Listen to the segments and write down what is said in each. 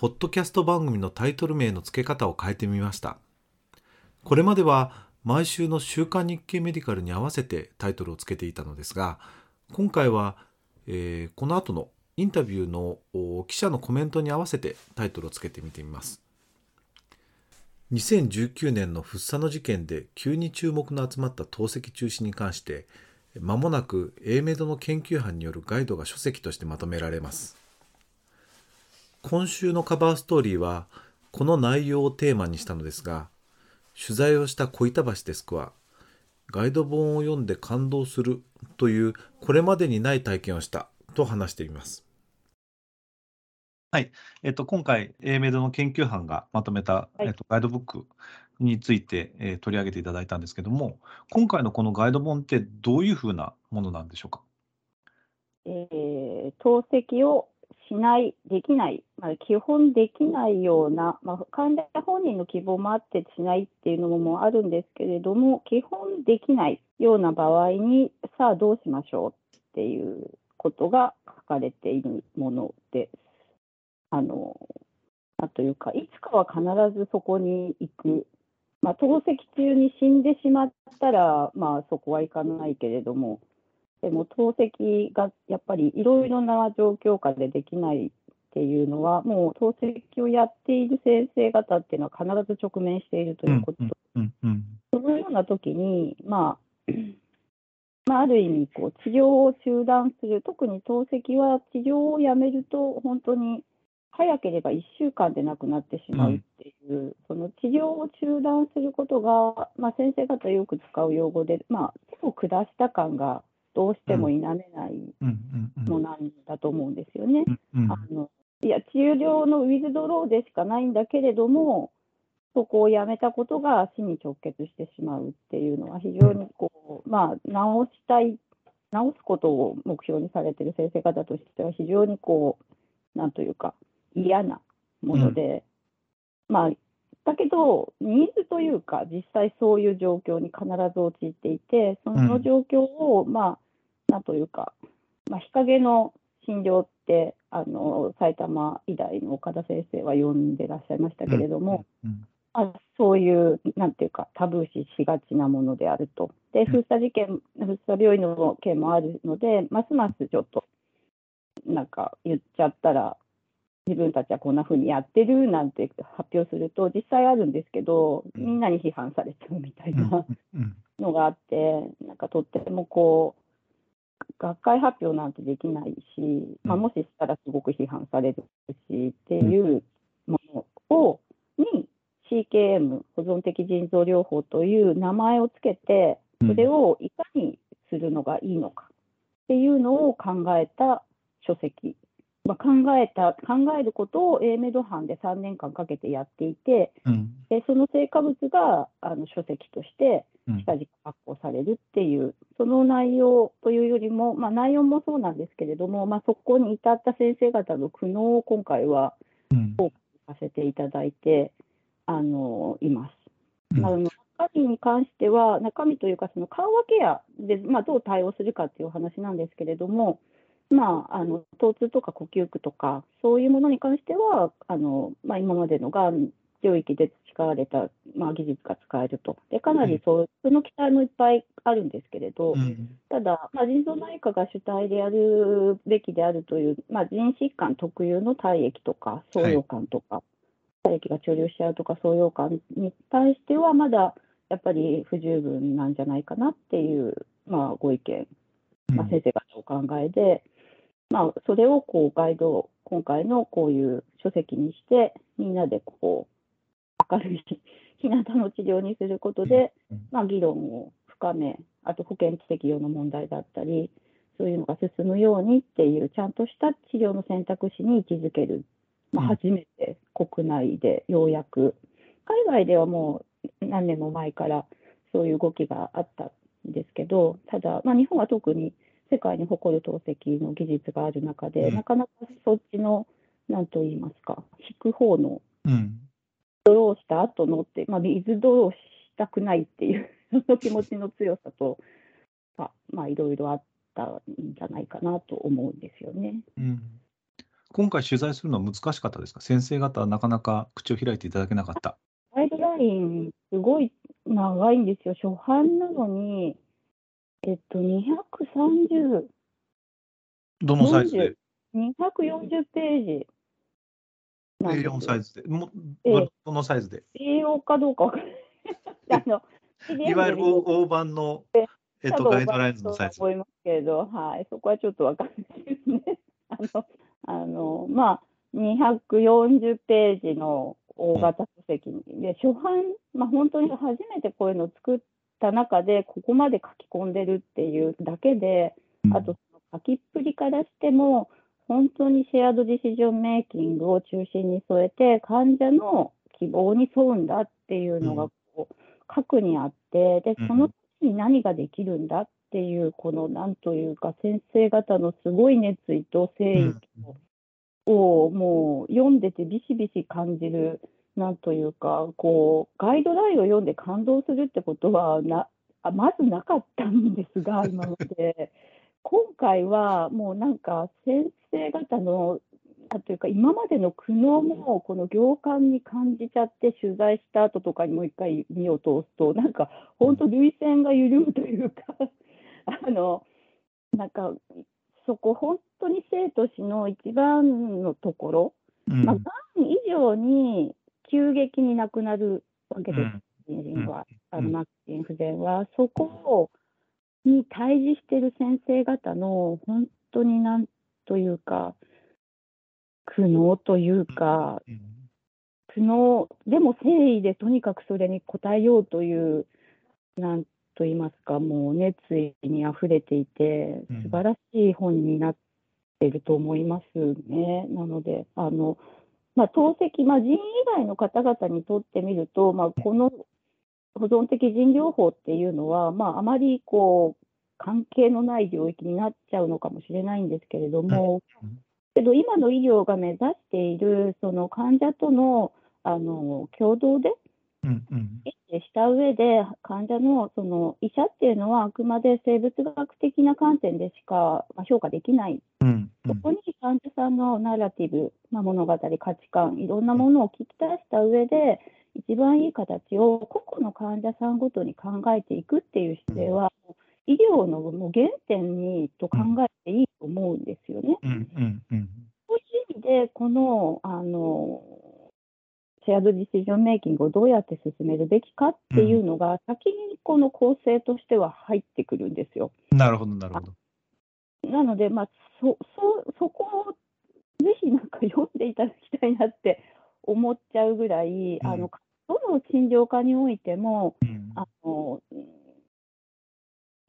ポッドキャスト番組のタイトル名の付け方を変えてみました。これまでは毎週の週刊日経メディカルに合わせてタイトルをつけていたのですが今回は、えー、この後のインタビューの記者のコメントに合わせてタイトルをつけてみてみます。2019年の福佐の事件で急に注目の集まった透析中止に関して間もなく A メドの研究班によるガイドが書籍としてまとめられます。今週のカバーストーリーはこの内容をテーマにしたのですが取材をした小板橋デスクはガイド本を読んで感動するというこれまでにない体験をしたと話しています。はい、えっと、今回、A メドの研究班がまとめた、はい、えっと、ガイドブックについて、えー、取り上げていただいたんですけども、今回のこのガイド本ってどういうふうなものなんでしょうか？えー、透析をしない、できない、まあ、基本できないような、まあ、患者本人の希望もあってしないっていうのもあるんですけれども、基本できないような場合に、さあどうしましょうっていうことが書かれているものです。あのあというか、いつかは必ずそこに行く。まあ、透析中に死んでしまったら、まあ、そこは行かないけれども、でも透析がやっぱりいろいろな状況下でできないっていうのは、もう透析をやっている先生方っていうのは必ず直面しているということ、うんうん、そのような時に、まあ、まあ、ある意味こう、治療を中断する、特に透析は治療をやめると、本当に早ければ1週間で亡くなってしまうっていう、うん、その治療を中断することが、まあ、先生方よく使う用語で、まあ、手を下した感がどうしても否めないのなんだと思うんですよね。あのいや治療のウィズドローでしかないんだけれども、そこをやめたことが死に直結してしまうっていうのは、非常にこう、まあ、治したい、治すことを目標にされている先生方としては、非常にこう、なんというか、嫌なもので、うん、まあ、だけど、ニーズというか、実際そういう状況に必ず陥っていて、その状況を、うん、まあ、なんというか、まあ、日陰の診療って、あの埼玉医大の岡田先生は呼んでらっしゃいましたけれども、うんうんあそういう、なんていうか、タブー視しがちなものであると。で、封鎖事件、封鎖病院の件もあるので、ますますちょっと、なんか言っちゃったら、自分たちはこんな風にやってるなんて発表すると実際あるんですけどみんなに批判されちゃうみたいなのがあってなんかとってもこう学会発表なんてできないし、まあ、もししたらすごく批判されるしっていうものをに CKM 保存的腎臓療法という名前をつけてそれをいかにするのがいいのかっていうのを考えた書籍まあ、考えた考えることを A メド班で3年間かけてやっていて、うん、でその成果物があの書籍として近々発行されるっていう、うん、その内容というよりも、まあ、内容もそうなんですけれども、まあ、そこに至った先生方の苦悩を今回は報告させていただいて、うん、あのいます。うん、あの中身に関しては、中身というか、その緩和ケアで、まあ、どう対応するかっていうお話なんですけれども、まあ、あの疼痛とか呼吸区とか、そういうものに関しては、あのまあ、今までのがん領域で培われた、まあ、技術が使えると、でかなりそう、その期待もいっぱいあるんですけれど、うん、ただ、まあ、腎臓内科が主体でやるべきであるという、まあ、腎疾患特有の体液とか、創用感とか、はい、体液が貯留しちゃうとか、創用感に対しては、まだやっぱり不十分なんじゃないかなっていう、まあ、ご意見、まあ、先生方お考えで。まあ、それをこうガイド、今回のこういう書籍にして、みんなでこう明るい日向の治療にすることで、まあ、議論を深め、あと保険適用の問題だったり、そういうのが進むようにっていう、ちゃんとした治療の選択肢に位置づける。まあ、初めて国内でようやく、海外ではもう何年も前からそういう動きがあったんですけど、ただ、まあ、日本は特に世界に誇る透析の技術がある中で、うんなかなかそっちの、なんと言いますか、引く方のうん。ドローした後のって、まあ、水ドローしたくないっていうその気持ちの強さと、あまあ、いろいろあったんじゃないかなと思うんですよね。うん。今回取材するのは難しかったですか？先生方はなかなか口を開いていただけなかった。ガイドライン、すごい長いんですよ。初版なのに、えっと、230、どのサイズで？240ページなんですよ。?A4 サイズで。もええどどのサイズで？栄養かどうかわからない。あの、いわゆる大大判の、えっと、ガイドラインのサイズ。思いますけど、はい、そこはちょっとわかんないですね。あの、あのまあ、240ページの大型書籍で、初版、まあ、本当に初めてこういうのを作った中で、ここまで書き込んでるっていうだけで、あと、書きっぷりからしても、本当にシェアードディシジョンメイキングを中心に添えて、患者の希望に沿うんだっていうのがこう、核にあって、でうん、その時に何ができるんだっていう、このなんというか、先生方のすごい熱意と誠意を、もう読んでてビシビシ感じる、なんというか、こう、ガイドラインを読んで感動するってことはな、あまずなかったんですが、今まで。今回はもうなんか先生方のなんというか今までの苦悩もこの行間に感じちゃって取材した後とかにもう一回目を通すとなんか本当涙腺が緩むというか あのなんかそこ本当に生と死の一番のところ、うんまあ、がん以上に急激になくなるわけです、うん。人参は、あうん。の末期心不全は、そこをに対峙している先生方の本当になんというか、苦悩というか、うん苦悩、でも誠意でとにかくそれに応えようという、なんと言いますか、もう熱意にあふれていてうん、素晴らしい本になっていると思いますね。なので、あの、まあ、透析、まあ、腎以外の方々にとってみると、まあ、この保存的腎療法っていうのは、まあ、あまりこう関係のない領域になっちゃうのかもしれないんですけれども、うんけど今の医療が目指しているその患者とのあの共同でうんうん。意識した上で患者のその医者っていうのはあくまで生物学的な観点でしかまあ評価できない。うん。そこに患者さんのナラティブ、まあ、物語、価値観、いろんなものを聞き出した上で、一番いい形を個々の患者さんごとに考えていくっていう姿勢は、医療のもう原点にと考えていいと思うんですよね。うんうんうん。そういう意味で、このあのシェアドディシジョンメイキングをどうやって進めるべきかっていうのが、先にこの構成としては入ってくるんですよ。なるほどなるほど。なので、まあ、そそそこをぜひなんか読んでいただきたいなって思っちゃうぐらい、うんあのどの診療科においてもうんあの、うん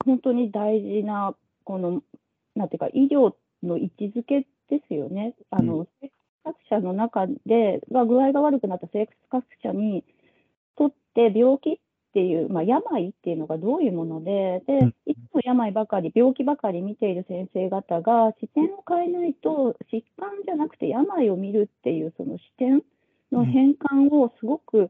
本当に大事な、このなんていうか、医療の位置づけですよね。あの生活者の中で、が具合が悪くなった生活者にとって病気っていう、まあ、病っていうのがどういうもので、でうん。いつも病ばかり、病気ばかり見ている先生方が視点を変えないと、疾患じゃなくて病を見るっていうその視点の変換をすごく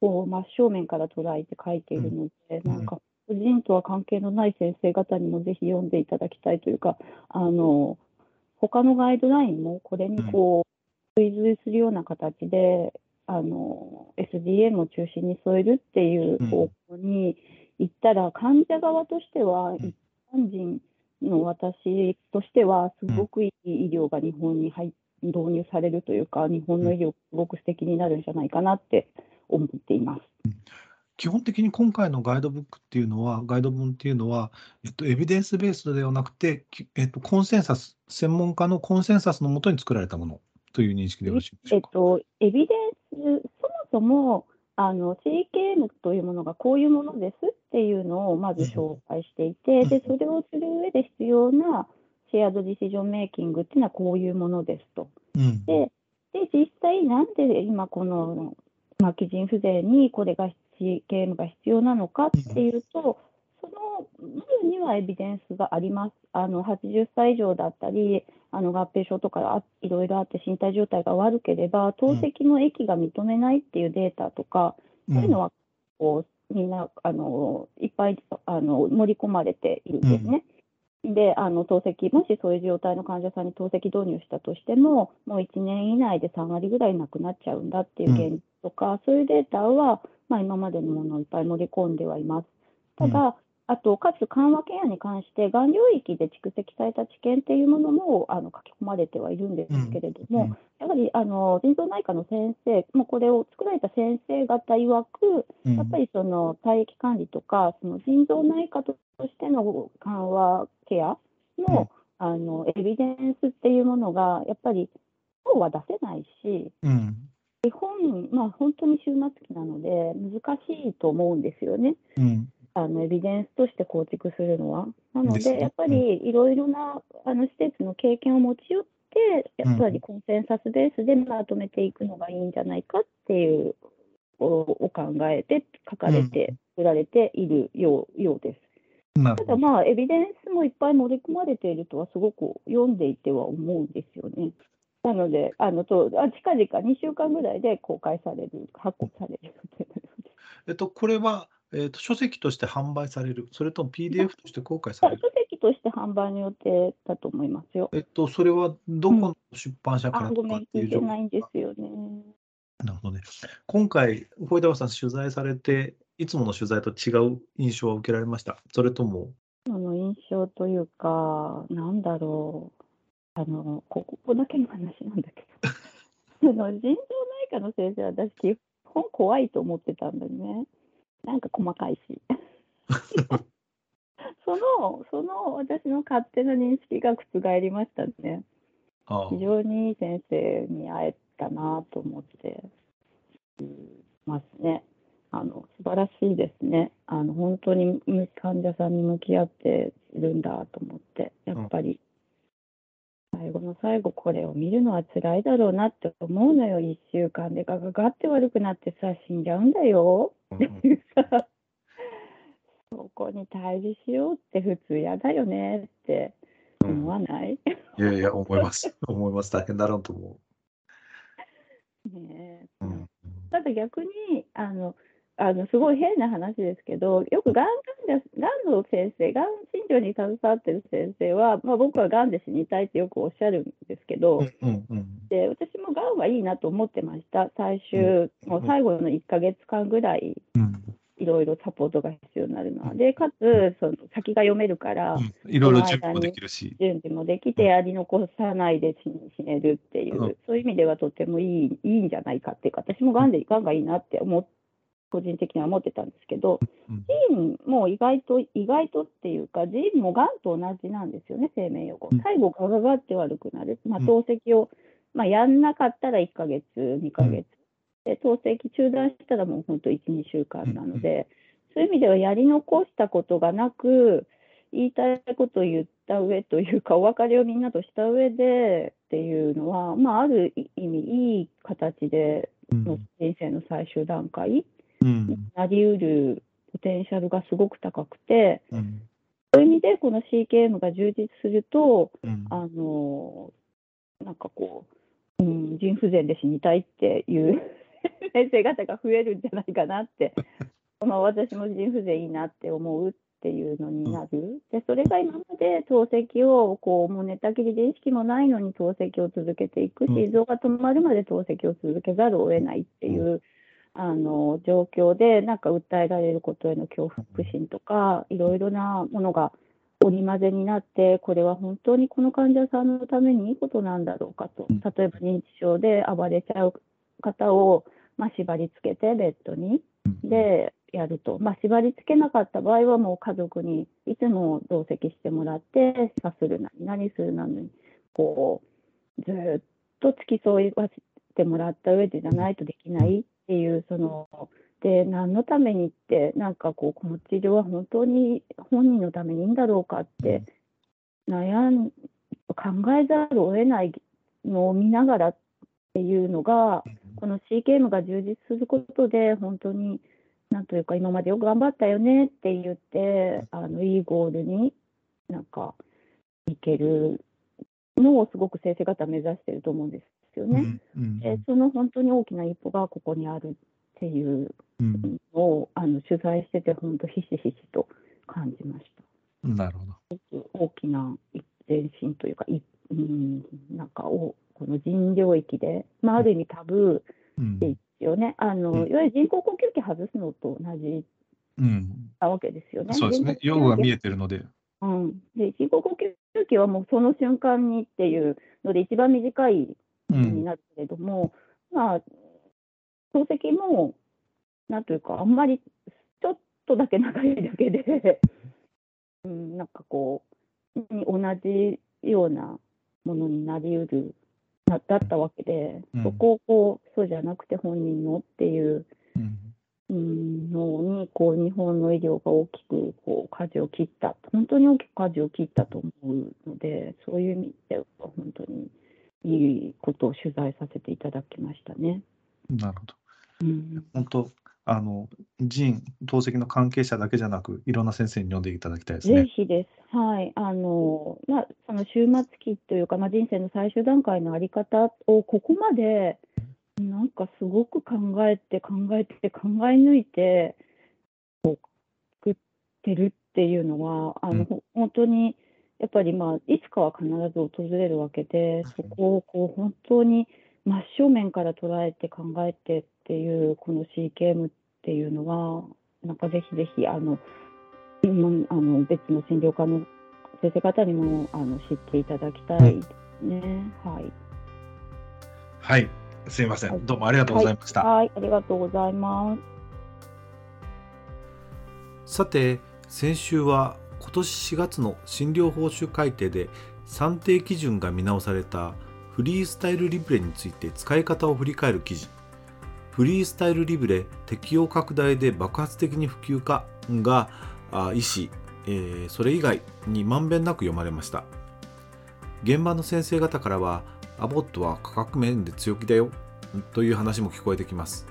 こう真正面から捉えて書いているので、うん。なんか個人とは関係のない先生方にもぜひ読んでいただきたいというか、あの他のガイドラインもこれにこう追随するような形で、あの SDM を中心に添えるっていう方向に行ったら、患者側としては、ん一般人の私としては、すごくいい医療が日本に入導入されるというか、日本の医療、すごく素敵になるんじゃないかなって思っています。基本的に今回のガイドブックっていうのは、ガイド本っていうのは、えっと、エビデンスベースではなくて、えっと、コンセンサス、専門家のコンセンサスのもとに作られたものという認識でよろしいでしょうか？えっと、エビデンス、そもそもあの CKM というものがこういうものですっていうのをまず紹介していて、でそれをする上で必要なシェアドディシジョンメイキングっていうのはこういうものですと。うんで、で、実際なんで今この、まあ、基腎不全にこれが CKM が必要なのかっていうと、その部分にはエビデンスがあります。あの80歳以上だったり、あの合併症とかいろいろあって身体状態が悪ければ、透析の液が認めないっていうデータとか、そういうのはこうみんなあのいっぱいあの盛り込まれているんですね。で、あの透析、もしそういう状態の患者さんに透析導入したとしても、もう1年以内で3割ぐらいなくなっちゃうんだっていう現実とか、そういうデータは、まあ、今までのものをいっぱい盛り込んではいます。ただ、あと、かつ緩和ケアに関して、がん領域で蓄積された知見っていうものもあの書き込まれてはいるんですけれども、うんうん、やはりあの腎臓内科の先生、もうこれを作られた先生方曰く、やっぱりその体液管理とか、その腎臓内科としての緩和ケアの,、あのエビデンスっていうものが、やっぱり今日は出せないし、うん。基本、まあ、本当に終末期なので、難しいと思うんですよね。うんあのエビデンスとして構築するのは。なので、やっぱりいろいろなあの施設の経験を持ち寄って、やっぱりコンセンサスベースでまとめていくのがいいんじゃないかっていうお考えで書かれて、売られているようようです。ただまあ、エビデンスもいっぱい盛り込まれているとはすごく読んでいては思うんですよね。なので、あのとあ近々2週間ぐらいで公開される、発行される予定えっと、これはえーと、書籍として販売される、それとも PDF として公開される書籍として販売の予定だと思いますよ。えっと、それはどこの出版社からとかっていう情報、うん、ごめん、聞いてないんですよね。なるほどね。今回、小枝さん取材されて、いつもの取材と違う印象は受けられました？それとも？その印象というか、なんだろう。あの、ここだけの話なんだけど。の腎臓内科の先生は私、基本怖いと思ってたんだよね。なんか細かいし。その、その私の勝手な認識が覆りましたね。非常にいい先生に会えたなと思っていますね。あの素晴らしいですね。あの本当に患者さんに向き合っているんだと思って、やっぱり、最後の最後、これを見るのは辛いだろうなって思うのよ、1週間でガガガって悪くなってさ、死んじゃうんだよ。っていうさ、そこに対峙しようって普通嫌だよねって思わない、いやいや、思います。思います。大変だろうと思う。ねうん、ただ逆にあのあのすごい変な話ですけど、よくがん患者、がんの先生、がん診療に携わってる先生は、まあ、僕はがんで死にたいってよくおっしゃるんですけど、うんうん、で私もがんはいいなと思ってました、最終、もう最後の1か月間ぐらい、いろいろサポートが必要になるので、かつその先が読めるから、いろいろ準備もできるし。準備もできて、やり残さないで死ねるっていう、そういう意味ではとてもいいいいんじゃないかっていうか、私もがんで、がんがいいなって思って。個人的には思ってたんですけど、ジーンも意外と、意外とっていうか、ジーンもがんと同じなんですよね、生命予後。最後、ガガガって悪くなる。まあ、透析を、まあ、やんなかったら1ヶ月、2ヶ月。で、透析中断したらもう本当1、2週間なので、そういう意味ではやり残したことがなく、言いたいことを言った上というか、お別れをみんなとした上でっていうのは、まあ、ある意味、いい形での人生の最終段階なりうるポテンシャルがすごく高くて、うん、そういう意味でこの CKM が充実すると、うん、あのなんかこう、うん、腎不全で死にたいっていう 先生方が増えるんじゃないかなって。まあ、私も腎不全いいなって思うっていうのになる、でそれが今まで透析をこうもう寝たきりで意識もないのに透析を続けていく、心臓が止まるまで透析を続けざるを得ないっていう。あの状況でなんか訴えられることへの恐怖心とかいろいろなものが織り交ぜになってこれは本当にこの患者さんのためにいいことなんだろうかと。例えば認知症で暴れちゃう方を、まあ、縛り付けてベッドにでやると、まあ、縛り付けなかった場合はもう家族にいつも同席してもらってさするなり何するなのにこうずっと付き添わせてもらった上でじゃないとできないっていうそので何のためにってなんかこうこの治療は本当に本人のためにいいんだろうかって悩ん考えざるを得ないのを見ながらっていうのが、この CKM が充実することで、本当に、なんというか、今までよく頑張ったよねって言って、あのいいゴールになんかいけるのをすごく先生方目指してると思うんですよね。うんうんでその本当に大きな一歩がここにあるっていううんのをあの取材してて、本当、ひしひしと感じました。なるほど。大きな前進というか、いうん、なんかをこの人領域で、まあ、ある意味タブうんーですよね、あのうんいわゆる人工呼吸器外すのと同じうん、なわけですよね。そうですね。用具が見えてるので。うん、で人工呼吸器はもうその瞬間にっていうので、一番短いうん、になるけれども、まあ、透析も、なんというか、あんまりちょっとだけ長いだけで、うん、なんかこう、に同じようなものになりうるなだったわけで、うん。そこをこう、そうじゃなくて本人のっていううん、うんのに、こう、日本の医療が大きくこう舵を切った、本当に大きく舵を切ったと思うので、そういう意味では本当にいいことを取材させていただきましたね。なるほど。うん、本当、あの、人、透析の関係者だけじゃなく、いろんな先生に読んでいただきたいですぜね。ひです。はい。あの、まあ、その終末期というか、まあ、人生の最終段階のあり方をここまで、なんかすごく考えて考えて考え抜いて、こう、作ってるっていうのは、あの、うんほ本当に、やっぱりまあ、いつかは必ず訪れるわけで、そこをこう、本当に真正面から捉えて考えてっていう、この CKM っていうのは、なんかぜひぜひ、あの、今あの別の診療科の先生方にもあの知っていただきたいですね。はい。はい。すいませはいん。どうもありがとうございました。はい、ありがとうございます。さて先週は今年4月の診療報酬改定で算定基準が見直されたフリースタイルリブレについて使い方を振り返る記事フリースタイルリブレ適用拡大で爆発的に普及かが医師、えーそれ以外にまんべんなく読まれました。現場の先生方からはアボットは価格面で強気だよという話も聞こえてきます。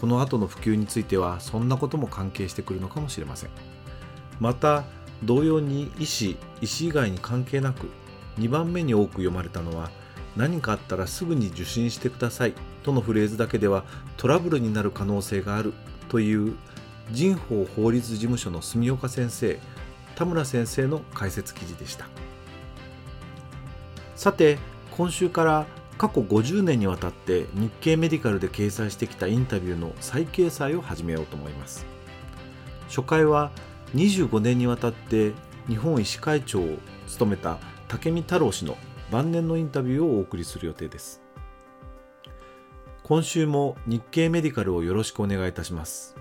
この後の普及についてはそんなことも関係してくるのかもしれません。また同様に医師医師以外に関係なく2番目に多く読まれたのは何かあったらすぐに受診してくださいとのフレーズだけではトラブルになる可能性があるという人法法律事務所の住岡先生田村先生の解説記事でした。さて今週から過去50年にわたって日経メディカルで掲載してきたインタビューの再掲載を始めようと思います。初回は25年にわたって日本医師会長を務めた武見太郎氏の晩年のインタビューをお送りする予定です。今週も日経メディカルをよろしくお願いいたします。